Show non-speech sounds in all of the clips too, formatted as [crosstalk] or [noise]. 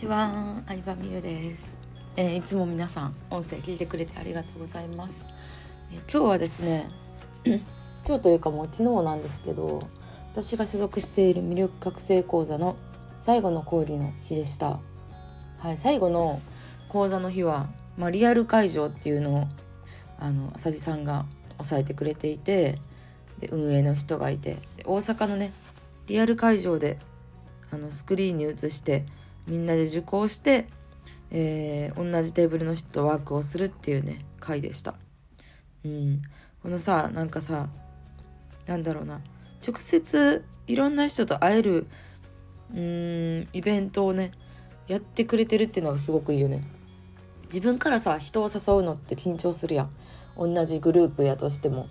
ちは、相葉美優です、えー、いつも皆さん音声聞いてくれてありがとうございます、えー、今日はですね [clears throat] 今日というかもう昨日なんですけど私が所属している魅力覚醒講座の最後の講義の日でした。はい最後の講座の日は、まあ、リアル会場っていうのをあの浅地さんが抑えてくれていてで運営の人がいて大阪のねリアル会場であのスクリーンに映してみんなで受講して、えー、同じテーブルの人とワークをするっていうね回でした。うん、このさなんかさなんだろうな直接いろんな人と会えるうんイベントをねやってくれてるっていうのがすごくいいよね。自分からさ人を誘うのって緊張するやん。同じグループやとしても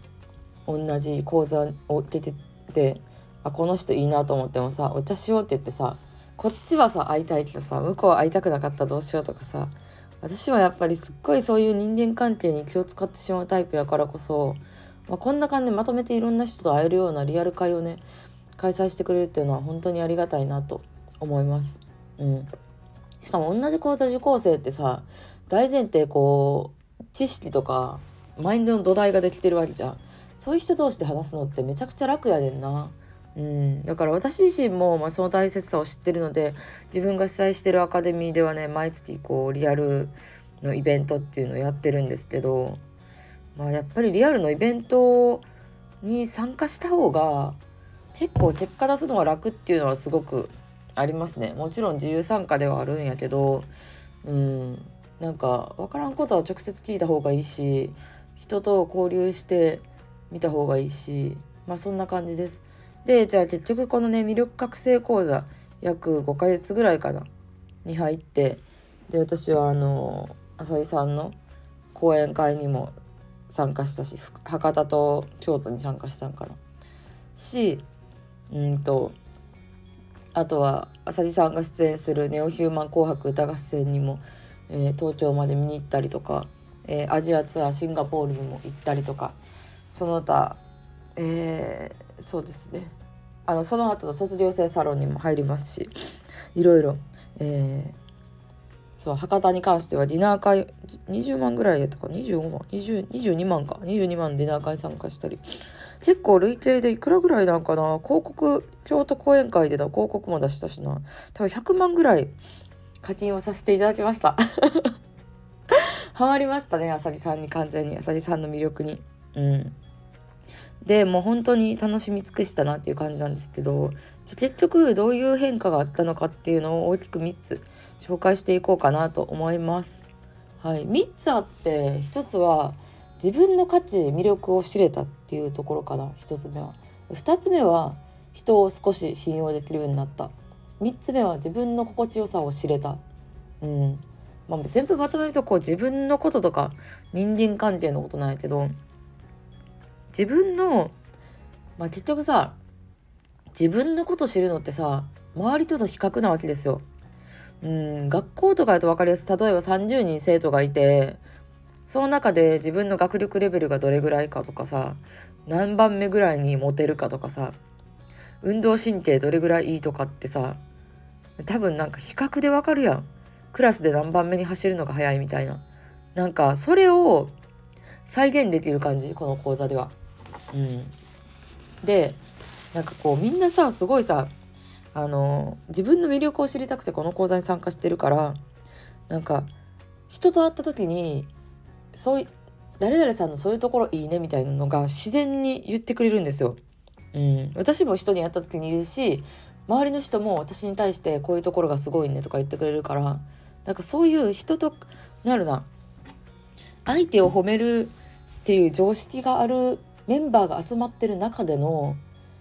同じ講座を受けててあこの人いいなと思ってもさお茶しようって言ってさこっちはさ会いたいけどさ向こうは会いたくなかったらどうしようとかさ私はやっぱりすっごいそういう人間関係に気を使ってしまうタイプやからこそ、まあ、こんな感じでまとめていろんな人と会えるようなリアル会をね開催してくれるっていうのは本当にありがたいなと思います。うん、しかも同じ講座受講生ってさ大前提こう知識とかマインドの土台ができてるわけじゃん。そういう人同士で話すのってめちゃくちゃ楽やでんな。うん、だから私自身も、まあ、その大切さを知ってるので自分が主催してるアカデミーではね毎月こうリアルのイベントっていうのをやってるんですけど、まあ、やっぱりリアルのイベントに参加した方が結構結果出すのが楽っていうのはすごくありますね。もちろん自由参加ではあるんやけどうん。なんか分からんことは直接聞いた方がいいし人と交流してみた方がいいしまあそんな感じです。でじゃあ結局このね魅力覚醒講座約5ヶ月ぐらいかなに入ってで私はあの浅井さんの講演会にも参加したし博多と京都に参加したんかな。しうんとあとは浅利さんが出演する「ネオヒューマン紅白歌合戦」にも、えー、東京まで見に行ったりとか、えー、アジアツアーシンガポールにも行ったりとかその他えー、そうですね。あのその後の卒業生サロンにも入りますしいろいろ、えー、そう博多に関してはディナー会20万ぐらいやったか25万20 22万か22万ディナー会参加したり結構累計でいくらぐらいなんかな広告京都講演会での広告も出したしな多分100万ぐらい課金をさせていただきました。[laughs] ハマりましたねあさりさんに完全に。あさりさんの魅力に。うん。でもう本当に楽しみ尽くしたなっていう感じなんですけど結局どういう変化があったのかっていうのを大きく3つ紹介していこうかなと思います。はい、3つあって1つは自分の価値魅力を知れたっていうところかな1つ目は。2つ目は人を少し信用できるようになった。3つ目は自分の心地よさを知れた。うんまあ、全部まとめるとこう自分のこととか人間関係のことなんやけど自分の、まあ、結局さ自分のこと知るのってさ周りとの比較なわけですよ。うん学校とかだと分かりやすい。例えば30人生徒がいてその中で自分の学力レベルがどれぐらいかとかさ何番目ぐらいにモテるかとかさ運動神経どれぐらいいいとかってさ多分なんか比較でわかるやん。クラスで何番目に走るのが速いみたいな。なんかそれを再現できる感じこの講座では。うん、でなんかこうみんなさすごいさあの自分の魅力を知りたくてこの講座に参加してるからなんか人と会った時にそうい誰々さんのそういうところいいねみたいなのが自然に言ってくれるんですよ。うん、私も人に会った時に言うし周りの人も私に対してこういうところがすごいねとか言ってくれるからなんかそういう人となるな相手を褒めるっていう常識があるメンバーが集まってる中での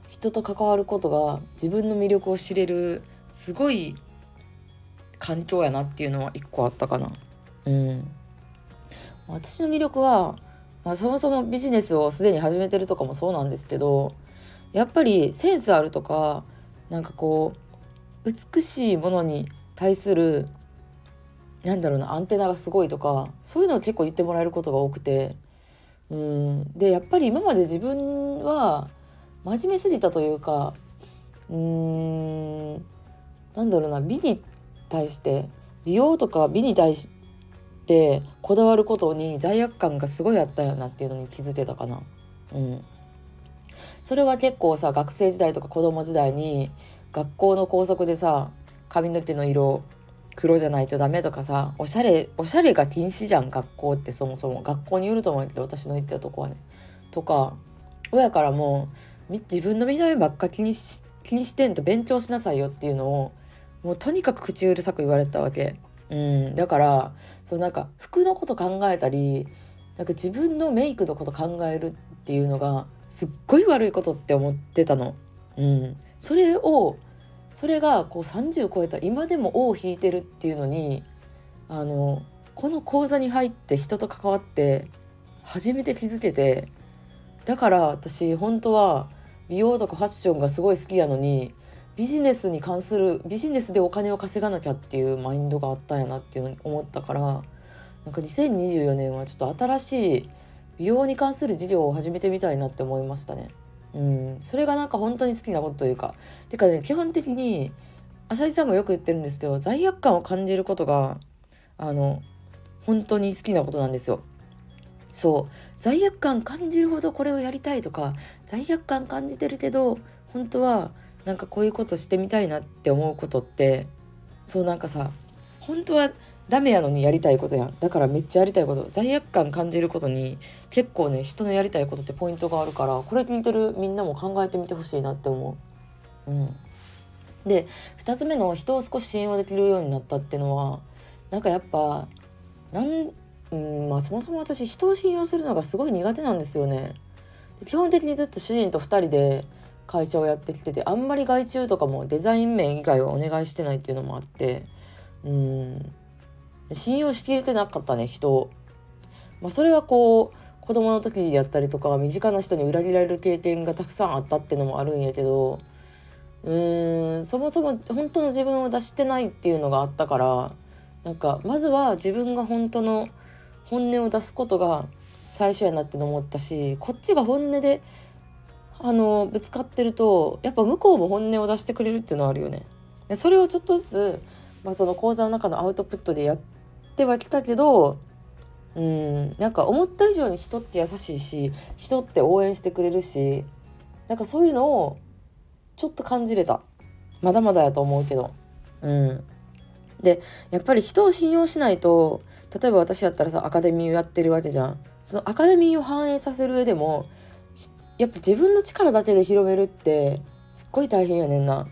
人と関わることが自分の魅力を知れるすごい環境やなっていうのは一個あったかな。うん。私の魅力は、まあ、そもそもビジネスをすでに始めてるとかもそうなんですけどやっぱりセンスあるとかなんかこう美しいものに対するなんだろうなアンテナがすごいとかそういうのを結構言ってもらえることが多くてうん。でやっぱり今まで自分は真面目すぎたというかうーん。なんだろうな美に対して美容とか美に対してこだわることに罪悪感がすごいあったよなっていうのに気づけたかな。うん、それは結構さ学生時代とか子供時代に学校の校則でさ髪の毛の色黒じゃないとダメとかさおしゃれおしゃれが禁止じゃん学校ってそもそも学校によると思うけど私の言ってたとこはね。とか親からも自分の見た目ばっか気にし気にしてんと勉強しなさいよっていうのをもうとにかく口うるさく言われたわけ。うん、だからそうなんか服のこと考えたりなんか自分のメイクのこと考えるっていうのがすっごい悪いことって思ってたの。うん、それをそれがこう30超えた今でも尾を引いてるっていうのにあのこの講座に入って人と関わって初めて気づけてだから私本当は美容とかファッションがすごい好きやのにビジネスに関するビジネスでお金を稼がなきゃっていうマインドがあったんやなっていうのに思ったからなんか2024年はちょっと新しい美容に関する事業を始めてみたいなって思いましたね。うん、それがなんか本当に好きなことというか。てかね基本的に浅井さんもよく言ってるんですけど罪悪感を感じることがあの本当に好きなことなんですよ。そう。罪悪感感じるほどこれをやりたいとか罪悪感感じてるけど本当はなんかこういうことしてみたいなって思うことってそうなんかさ本当はダメやのにやりたいことやんだからめっちゃやりたいこと罪悪感感じることに結構ね人のやりたいことってポイントがあるからこれ聞いてるみんなも考えてみてほしいなって思う。うん、で2つ目の人を少し信用できるようになったってのはなんかやっぱなんうんまあそもそも私人を信用するのがすごい苦手なんですよね。基本的にずっと主人と2人で会社をやってきててあんまり外注とかもデザイン面以外はお願いしてないっていうのもあってうん信用しきれてなかったね人。まあ、それはこう子供の時やったりとか身近な人に裏切られる経験がたくさんあったっていうのもあるんやけどうーんそもそも本当の自分を出してないっていうのがあったからなんかまずは自分が本当の本音を出すことが最初やなって思ったしこっちが本音であのぶつかってるとやっぱ向こうも本音を出してくれるっていうのはあるよね。でそれをちょっとずつ、まあ、その講座の中のアウトプットでやってはきたけどうんなんか思った以上に人って優しいし人って応援してくれるしなんかそういうのをちょっと感じれた。まだまだやと思うけど。うん。でやっぱり人を信用しないと例えば私やったらさアカデミーをやってるわけじゃん。そのアカデミーを反映させる上でもやっぱ自分の力だけで広めるってすっごい大変やねんな。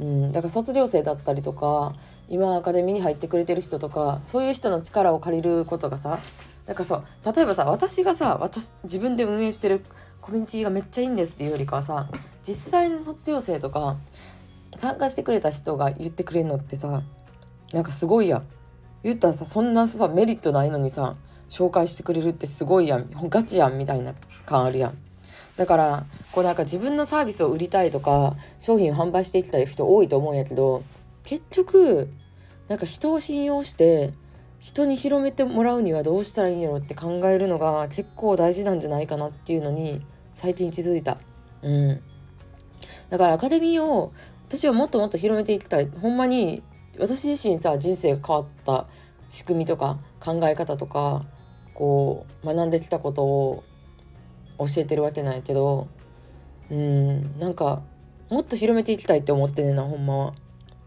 うん、だから卒業生だったりとか今アカデミーに入ってくれてる人とかそういう人の力を借りることがさなんかそう例えばさ私がさ私自分で運営してるコミュニティがめっちゃいいんですっていうよりかはさ実際の卒業生とか参加してくれた人が言ってくれるのってさなんかすごいやん。言ったらさそんなさメリットないのにさ紹介してくれるってすごいやん。ガチやんみたいな感あるやん。だからこうなんか自分のサービスを売りたいとか商品を販売していきたい人多いと思うんやけど結局なんか人を信用して人に広めてもらうにはどうしたらいいんやろって考えるのが結構大事なんじゃないかなっていうのに最近気づいた。うん。だからアカデミーを私はもっともっと広めていきたい。ほんまに私自身さ人生が変わった仕組みとか考え方とかこう学んできたことを教えてるわけないけどうんなんかもっと広めていきたいって思ってねなほんまは。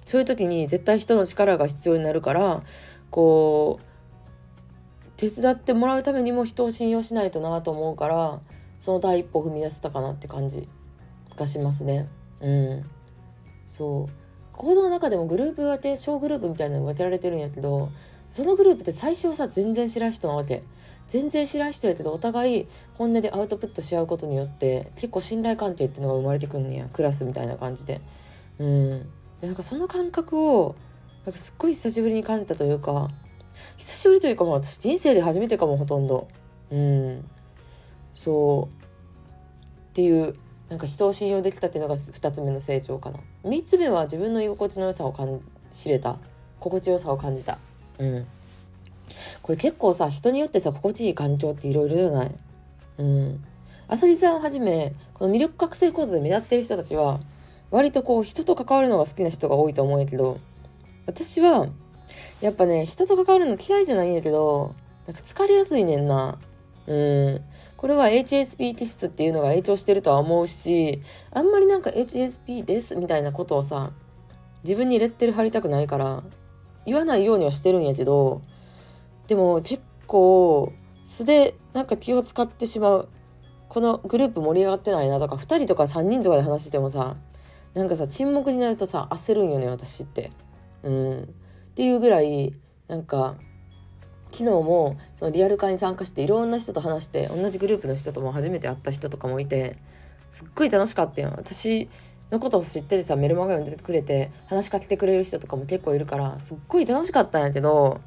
そういう時に絶対人の力が必要になるからこう手伝ってもらうためにも人を信用しないとなと思うからその第一歩踏み出せたかなって感じがしますね。うん、そう行動の中でもグループ分け小グループみたいなの分けられてるんやけどそのグループって最初はさ全然知らん人なわけ。全然知らん人やけどお互い本音でアウトプットし合うことによって結構信頼関係っていうのが生まれてくんねやクラスみたいな感じでうんなんかその感覚をなんかすっごい久しぶりに感じたというか久しぶりというかもう私人生で初めてかもほとんど。うん。そう。っていうなんか人を信用できたっていうのが2つ目の成長かな。3つ目は自分の居心地の良さを感じれた。心地よさを感じた。うん。これ結構さ人によってさ心地いい環境っていろいろじゃない？うん。あさりさんをはじめこの魅力覚醒講座で目立ってる人たちは割とこう人と関わるのが好きな人が多いと思うんやけど私はやっぱね人と関わるの嫌いじゃないんやけどなんか疲れやすいねんな。うん。これは HSP 気質っていうのが影響してるとは思うしあんまりなんか HSP ですみたいなことをさ自分にレッテル貼りたくないから言わないようにはしてるんやけどでも結構素でなんか気を使ってしまう。このグループ盛り上がってないなとか2人とか3人とかで話してもさなんかさ沈黙になるとさ焦るんよね私って。うん。っていうぐらいなんか昨日もそのリアル会に参加していろんな人と話して同じグループの人とも初めて会った人とかもいてすっごい楽しかったよ。私のことを知っててさメルマガ読んでくれて話しかけてくれる人とかも結構いるからすっごい楽しかったんやけど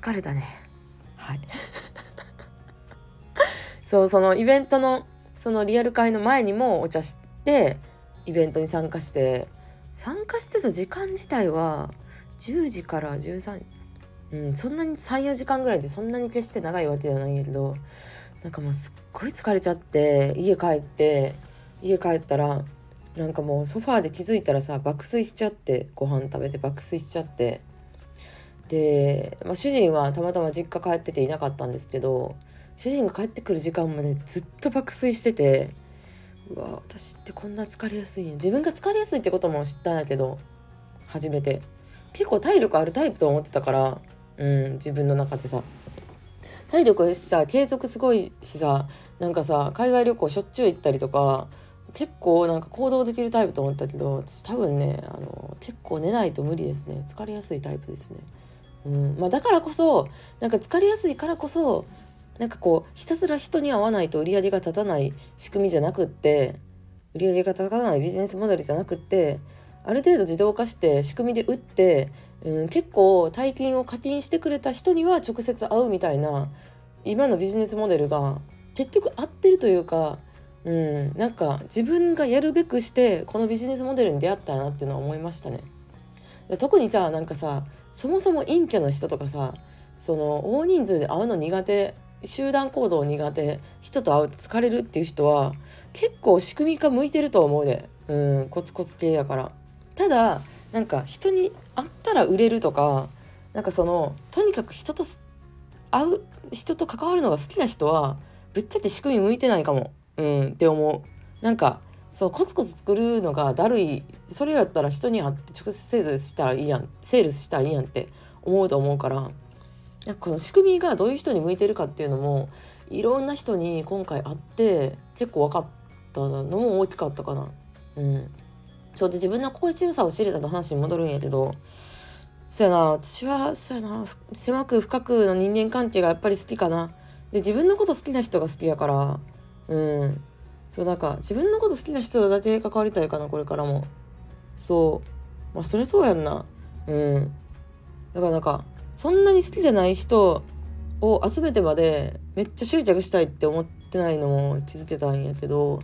疲れたね。はい。[laughs] そうそのイベントのそのリアル会の前にもお茶してイベントに参加して参加してた時間自体は10時から13うん、そんなに34時間ぐらいでそんなに決して長いわけではないけどなんかもうすっごい疲れちゃって家帰って家帰ったらなんかもうソファーで気づいたらさ爆睡しちゃってご飯食べて爆睡しちゃって。で、まあ、主人はたまたま実家帰ってていなかったんですけど主人が帰ってくる時間までずっと爆睡しててうわ私ってこんな疲れやすいん自分が疲れやすいってことも知ったんやけど初めて。結構体力あるタイプと思ってたからうん自分の中でさ。体力しさ継続すごいしさなんかさ海外旅行しょっちゅう行ったりとか結構なんか行動できるタイプと思ったけど私多分ねあの結構寝ないと無理ですね。疲れやすいタイプですね。うんまあ、だからこそなんか疲れやすいからこそなんかこうひたすら人に会わないと売り上げが立たない仕組みじゃなくって売り上げが立たないビジネスモデルじゃなくってある程度自動化して仕組みで打って、うん、結構大金を課金してくれた人には直接会うみたいな今のビジネスモデルが結局合ってるというか、うん、なんか自分がやるべくしてこのビジネスモデルに出会ったなっていうのは思いましたね。特にさなんかさそもそも陰キャの人とかさその大人数で会うの苦手集団行動苦手人と会うと疲れるっていう人は結構仕組み化向いてると思うで、うん、コツコツ系やから。ただなんか人に会ったら売れるとかなんかそのとにかく人と会う人と関わるのが好きな人はぶっちゃけ仕組み向いてないかも、うん、って思う。なんかそうコツコツ作るのがだるい。それやったら人に会って直接セールしたらいいやんセールスしたらいいやんって思うと思うから。なんかこの仕組みがどういう人に向いてるかっていうのもいろんな人に今回会って結構分かったのも大きかったかな。うん、そうで自分の心地よさを知れたの話に戻るんやけどそうやな私はそうやな狭く深くの人間関係がやっぱり好きかな。で自分のこと好きな人が好きやからうん。そうなんか自分のこと好きな人だけ関わりたいかなこれからも。そう。まあそれそうやんな。うん。だからなんかそんなに好きじゃない人を集めてまでめっちゃ執着したいって思ってないのも気づけたんやけど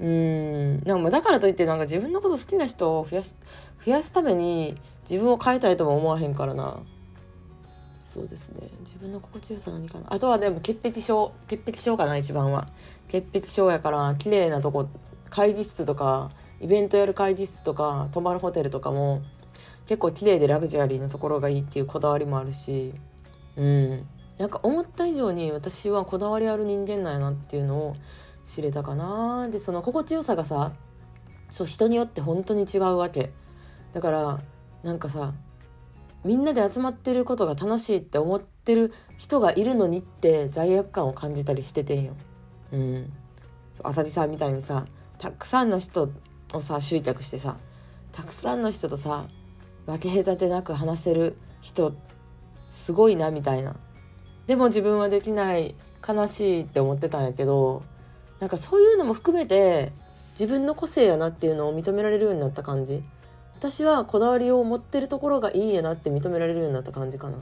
うんなんかだからといってなんか自分のこと好きな人を増やす増やすために自分を変えたいとも思わへんからな。そうですね。自分の心地よさ何かな。あとはでも潔癖症。潔癖症かな一番は。潔癖症やから綺麗なとこ会議室とかイベントやる会議室とか泊まるホテルとかも結構綺麗でラグジュアリーなところがいいっていうこだわりもあるしうんなんか思った以上に私はこだわりある人間なんやなっていうのを知れたかなでその心地よさがさそう人によって本当に違うわけだからなんかさみんなで集まってることが楽しいって思ってる人がいるのにって罪悪感を感じたりしててんよ。うん。あさりさんみたいにさたくさんの人をさ集客してさたくさんの人とさ分け隔てなく話せる人すごいなみたいな。でも自分はできない悲しいって思ってたんやけどなんかそういうのも含めて自分の個性やなっていうのを認められるようになった感じ。私はこだわりを持ってるところがいいやなって認められるようになった感じかな。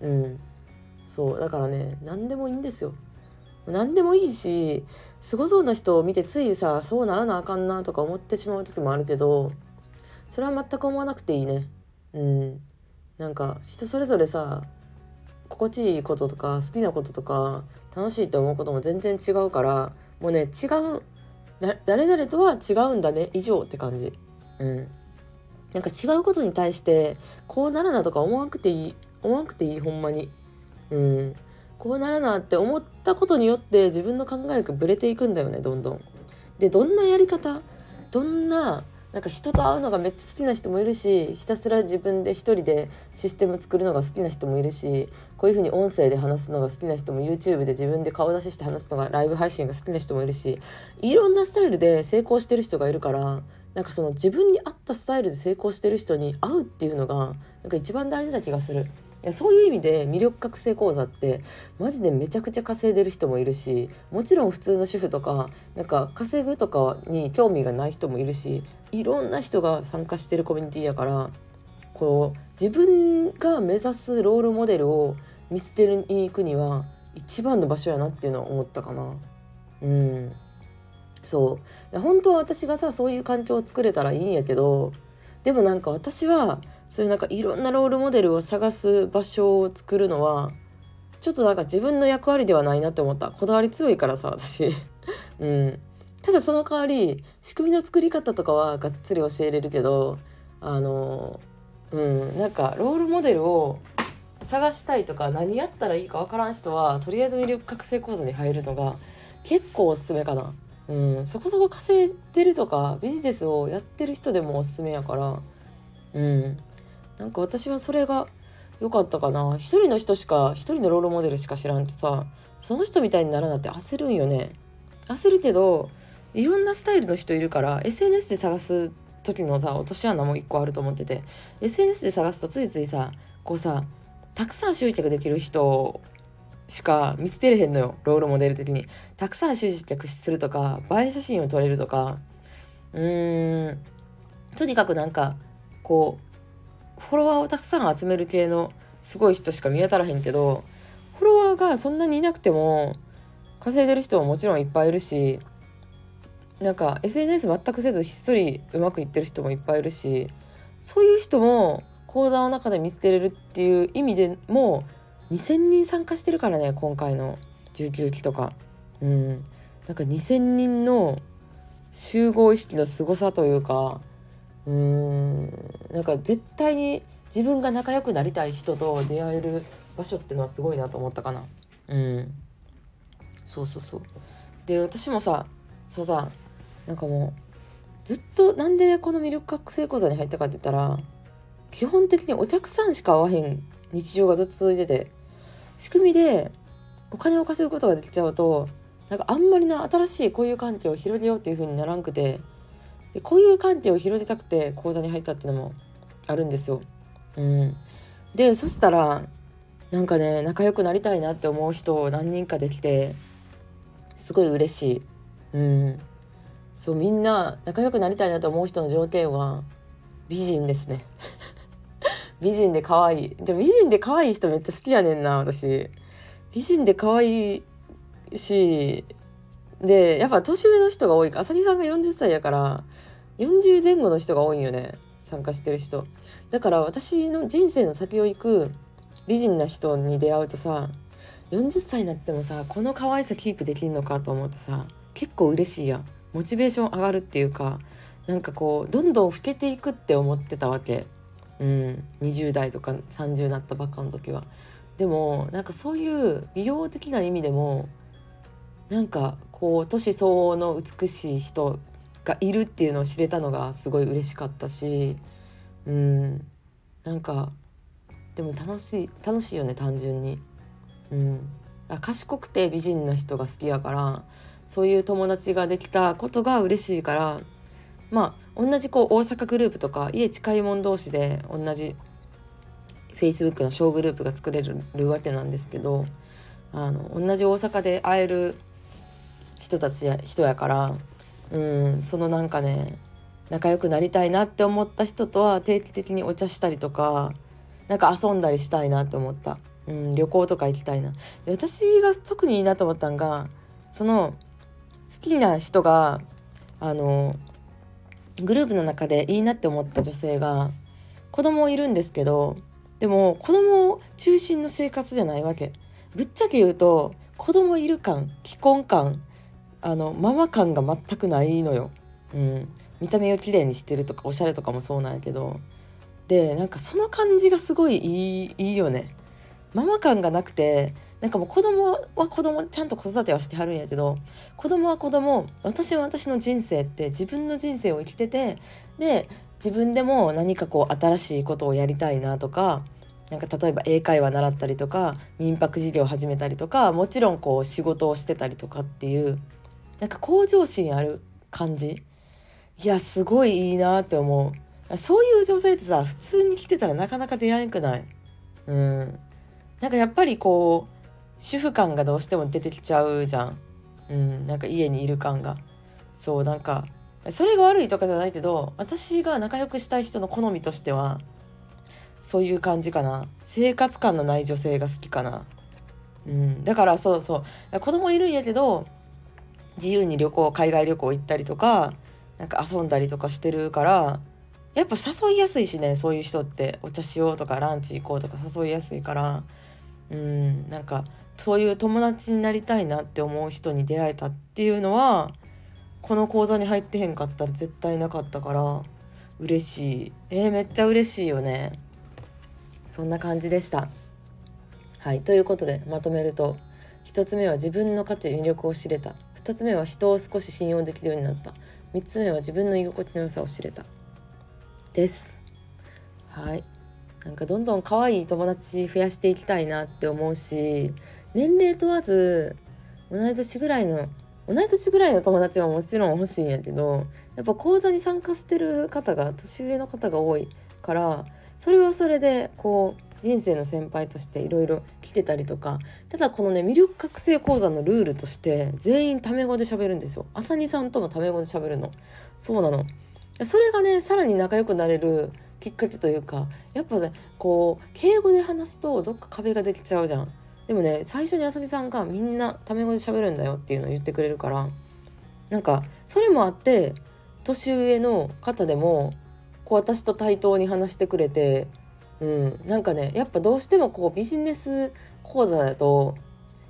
うん。そう。だからね何でもいいんですよ。何でもいいしすごそうな人を見てついさそうならなあかんなとか思ってしまう時もあるけどそれは全く思わなくていいね。うん。なんか人それぞれさ心地いいこととか好きなこととか楽しいって思うことも全然違うからもうね違う誰々とは違うんだね以上って感じ。うん。なんか違うことに対してこうならなとか思わなくていい思わなくていいほんまに。うん。こうならなって思ったことによって自分の考えがぶれていくんだよねどんどん。でどんなやり方どんななんか人と会うのがめっちゃ好きな人もいるしひたすら自分で一人でシステム作るのが好きな人もいるしこういうふうに音声で話すのが好きな人も YouTube で自分で顔出しして話すのがライブ配信が好きな人もいるしいろんなスタイルで成功してる人がいるからなんかその自分に合ったスタイルで成功してる人に会うっていうのがなんか一番大事な気がする。いやそういう意味で魅力覚醒講座ってマジでめちゃくちゃ稼いでる人もいるしもちろん普通の主婦とかなんか稼ぐとかに興味がない人もいるしいろんな人が参加してるコミュニティやからこう自分が目指すロールモデルを見捨てに行くには一番の場所やなっていうのは思ったかな。うんそう本当は私がさそういう環境を作れたらいいんやけどでもなんか私はそういうなんかいろんなロールモデルを探す場所を作るのはちょっとなんか自分の役割ではないなって思った。こだわり強いからさ私。[laughs] うん。ただその代わり仕組みの作り方とかはがっつり教えれるけどあのうん。なんかロールモデルを探したいとか何やったらいいか分からん人はとりあえず魅力覚醒講座に入るのが結構おすすめかな。うん、そこそこ稼いでるとかビジネスをやってる人でもおすすめやから。うん。なんか私はそれが良かったかな。一人の人しか一人のロールモデルしか知らんとさその人みたいにならなって焦るんよね。焦るけどいろんなスタイルの人いるから SNS で探す時のさ落とし穴も一個あると思ってて SNS で探すとついついさこうさたくさん集客できる人しか見つけれへんのよ。ロールモデル的に。たくさん集客するとか映え写真を撮れるとか。うーん。とにかくなんかこうフォロワーをたくさん集める系のすごい人しか見当たらへんけどフォロワーがそんなにいなくても稼いでる人ももちろんいっぱいいるしなんか SNS 全くせずひっそりうまくいってる人もいっぱいいるしそういう人も講座の中で見つけれるっていう意味でも2,000人参加してるからね今回の19期とか。うん、なんか2,000人の集合意識の凄さというかうーん。なんか絶対に自分が仲良くなりたい人と出会える場所っていうのはすごいなと思ったかな。うん。そうそうそう。で私もさそうさなんかもうずっとなんでこの魅力覚醒講座に入ったかって言ったら基本的にお客さんしか会わへん日常がずっと続いてて仕組みでお金を稼ぐことができちゃうとなんかあんまりな新しい交友関係を広げようっていう風にならんくてでこういう関係を広げたくて講座に入ったっていうのもあるんですよ。うん、でそしたらなんかね仲良くなりたいなって思う人を何人かできてすごい嬉しい。うん、そうみんな仲良くなりたいなと思う人の条件は美人ですね。[laughs] 美人で可愛い。で美人で可愛い人めっちゃ好きやねんな私。美人で可愛いしでやっぱ年上の人が多いかあさりさんが40歳やから40前後の人が多いよね。参加してる人。だから私の人生の先を行く美人な人に出会うとさ40歳になってもさこの可愛さキープできんのかと思うとさ結構嬉しいやん。モチベーション上がるっていうかなんかこうどんどん老けていくって思ってたわけ。うん。20代とか30になったばっかの時は。でもなんかそういう美容的な意味でもなんかこう年相応の美しい人がいるっていうのを知れたのがすごい嬉しかったしうんなんかでも楽しい楽しいよね単純に。うん、賢くて美人な人が好きやからそういう友達ができたことが嬉しいからまあ同じこう大阪グループとか家近い者同士で同じ Facebook の小グループが作れるわけなんですけどあの同じ大阪で会える人たちや人やからうん。そのなんかね仲良くなりたいなって思った人とは定期的にお茶したりとかなんか遊んだりしたいなって思った、うん、旅行とか行きたいな。で私が特にいいなと思ったんがその好きな人があのグループの中でいいなって思った女性が子供いるんですけどでも子供中心の生活じゃないわけ。ぶっちゃけ言うと子供いる感既婚感あのママ感が全くないのよ。うん、見た目をきれいにしてるとかおしゃれとかもそうなんやけど。でなんかその感じがすごいいいいいよね。ママ感がなくてなんかもう子供は子供ちゃんと子育てはしてはるんやけど子供は子供私は私の人生って自分の人生を生きててで自分でも何かこう新しいことをやりたいなとかなんか例えば英会話習ったりとか民泊事業を始めたりとかもちろんこう仕事をしてたりとかっていうなんか向上心ある感じ。いやすごいいいなって思う。そういう女性ってさ普通に来てたらなかなか出会えんくない。うん。なんかやっぱりこう主婦感がどうしても出てきちゃうじゃん。うん。なんか家にいる感が。そうなんかそれが悪いとかじゃないけど私が仲良くしたい人の好みとしてはそういう感じかな。生活感のない女性が好きかな。うん。だからそうそう。子供いるんやけど自由に旅行海外旅行行ったりとかなんか遊んだりとかしてるからやっぱ誘いやすいしねそういう人って。お茶しようとかランチ行こうとか誘いやすいから。うんなんかそういう友達になりたいなって思う人に出会えたっていうのはこの講座に入ってへんかったら絶対なかったから嬉しい。えー、めっちゃ嬉しいよね。そんな感じでした。はいということでまとめると1つ目は自分の価値魅力を知れた。2つ目は人を少し信用できるようになった。3つ目は自分の居心地の良さを知れた。です。はい。なんかどんどん可愛い友達増やしていきたいなって思うし年齢問わず同い年ぐらいの同い年ぐらいの友達はもちろん欲しいんやけどやっぱ講座に参加してる方が年上の方が多いからそれはそれでこう人生の先輩としていろいろ来てたりとかただこのね魅力覚醒講座のルールとして全員タメ語で喋るんですよ。朝にさんともタメ語で喋るの。そうなの。それがねさらに仲良くなれるきっかけというかやっぱねこう敬語で話すとどっか壁ができちゃうじゃん。でもね最初に浅木さんがみんなタメ語で喋るんだよっていうのを言ってくれるからなんかそれもあって年上の方でもこう私と対等に話してくれてうん、なんかねやっぱどうしてもこうビジネス講座だと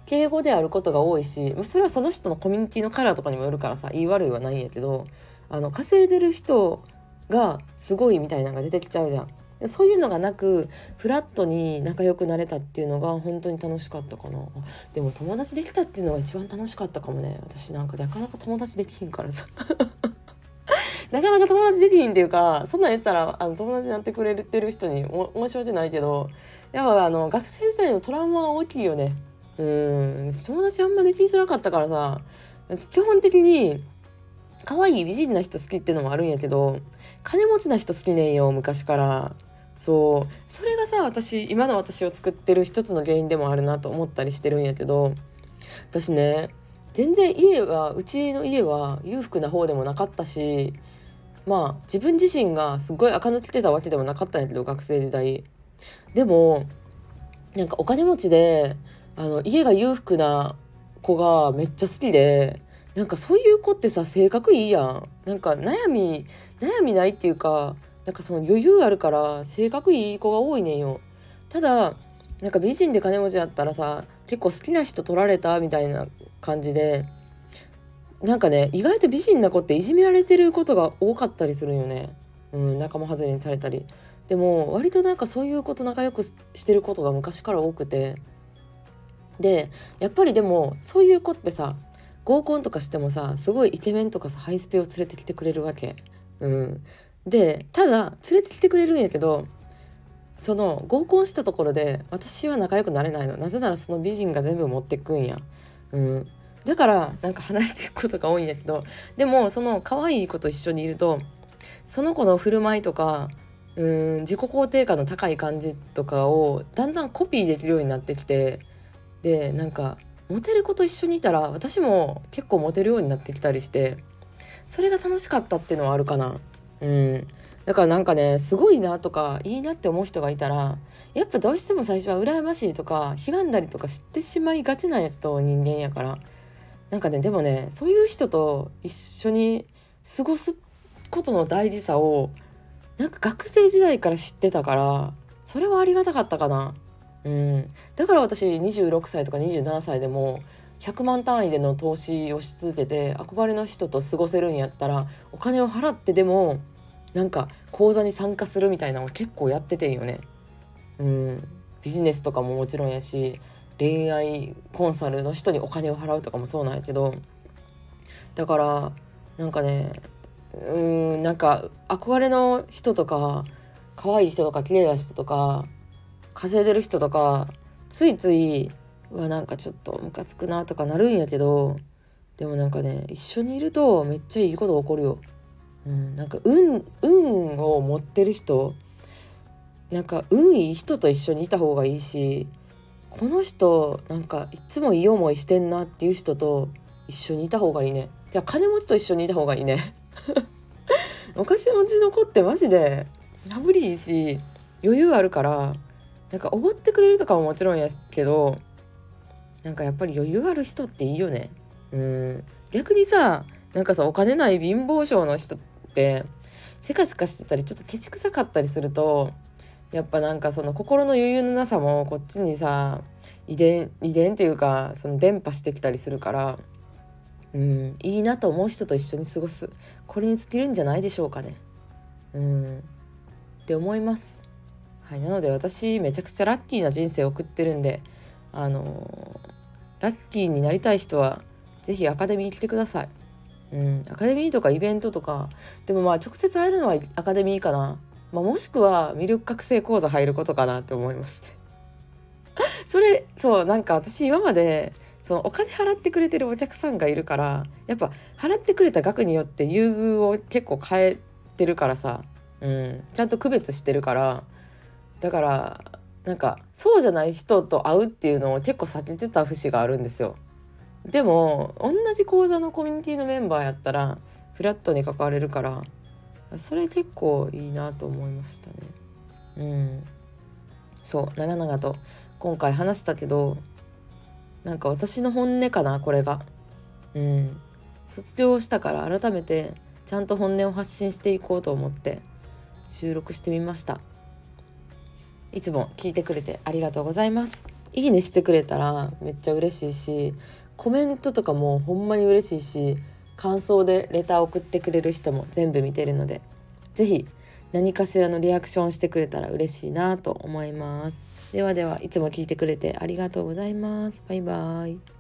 敬語であることが多いしそれはその人のコミュニティのカラーとかにもよるからさ言い悪いはないんやけどあの稼いでる人がすごいみたいなのが出てきちゃうじゃん。そういうのがなくフラットに仲良くなれたっていうのが本当に楽しかったかな。でも友達できたっていうのが一番楽しかったかもね。私なんかなかなか友達できひんからさ。[laughs] なかなか友達できひんっていうかそんなん言ったらあの友達になってくれてる人に申し訳ないけどやっぱあの学生時代のトラウマは大きいよね。うん。友達あんまできづらかったからさ基本的に可愛い美人な人好きっていうのもあるんやけど金持ちな人好きねんよ昔から。そう。それがさ私今の私を作ってる一つの原因でもあるなと思ったりしてるんやけど私ね全然家はうちの家は裕福な方でもなかったしまあ自分自身がすごい垢抜けてたわけでもなかったんやけど学生時代。でもなんかお金持ちであの家が裕福な子がめっちゃ好きでなんかそういう子ってさ性格いいやん。なんか悩み悩みないっていうかなんかその余裕あるから性格いい子が多いねんよ。ただなんか美人で金持ちだったらさ結構好きな人取られたみたいな感じでなんかね意外と美人な子っていじめられてることが多かったりするよね、うん、仲間外れにされたり。でも割となんかそういうこと仲良くしてることが昔から多くて。でやっぱりでもそういう子ってさ合コンとかしてもさすごいイケメンとかさハイスペを連れてきてくれるわけ。うん、でただ連れてきてくれるんやけどその合コンしたところで私は仲良くなれないの。なぜならその美人が全部持ってくんや。うん、だからなんか離れていくことが多いんだけどでもその可愛い子と一緒にいるとその子の振る舞いとかうん自己肯定感の高い感じとかをだんだんコピーできるようになってきてでなんかモテる子と一緒にいたら私も結構モテるようになってきたりしてそれが楽しかったっていうのはあるかな。うん。だからなんかねすごいなとかいいなって思う人がいたらやっぱどうしても最初は羨ましいとか悲願だりとか知ってしまいがちなやと人間やからなんかねでもねそういう人と一緒に過ごすことの大事さをなんか学生時代から知ってたからそれはありがたかったかな。うん、だから私26歳とか27歳でも100万単位での投資をし続けて憧れの人と過ごせるんやったらお金を払ってでもなんか講座に参加するみたいなの結構やっててんよね。うんビジネスとかももちろんやし恋愛コンサルの人にお金を払うとかもそうなんやけどだからなんかねうんなんか憧れの人とか可愛い人とか綺麗な人とか稼いでる人とかついついうわなんかちょっとムカつくなとかなるんやけどでもなんかね一緒にいるとめっちゃいいこと起こるよ。うん、なんか運運を持ってる人なんか運いい人と一緒にいた方がいいしこの人なんかいつもいい思いしてんなっていう人と一緒にいた方がいいね。いや金持ちと一緒にいた方がいいね。[laughs] お菓子持ちの子ってマジでなぶりいいし余裕あるからなんかおごってくれるとかももちろんやけどなんかやっぱり余裕ある人っていいよねうん逆にさなんかさお金ない貧乏症の人ってせかせかしてたりちょっとケチくさかったりするとやっぱなんかその心の余裕のなさもこっちにさ遺伝遺伝っていうかその伝播してきたりするからうんいいなと思う人と一緒に過ごす。これに尽きるんじゃないでしょうかね。うん。って思います。はいなので私めちゃくちゃラッキーな人生を送ってるんであのラッキーになりたい人は是非アカデミー来てください。うん、アカデミーとかイベントとか。でもまあ直接会えるのはアカデミーかな、まあ、もしくは魅力覚醒講座入ることかなって思います。[laughs] それそうなんか私今までそのお金払ってくれてるお客さんがいるからやっぱ払ってくれた額によって優遇を結構変えてるからさ、うん、ちゃんと区別してるから。だからなんかそうじゃない人と会うっていうのを結構避けてた節があるんですよ。でも同じ講座のコミュニティのメンバーやったらフラットに関われるからそれ結構いいなと思いましたね。うんそう長々と今回話したけどなんか私の本音かなこれが。うん卒業したから改めてちゃんと本音を発信していこうと思って収録してみました。いつも聞いてくれてありがとうございます。いいねしてくれたらめっちゃ嬉しいし、コメントとかもほんまに嬉しいし、感想でレター送ってくれる人も全部見てるので、是非何かしらのリアクションしてくれたら嬉しいなと思います。ではでは、いつも聞いてくれてありがとうございます。バイバーイ。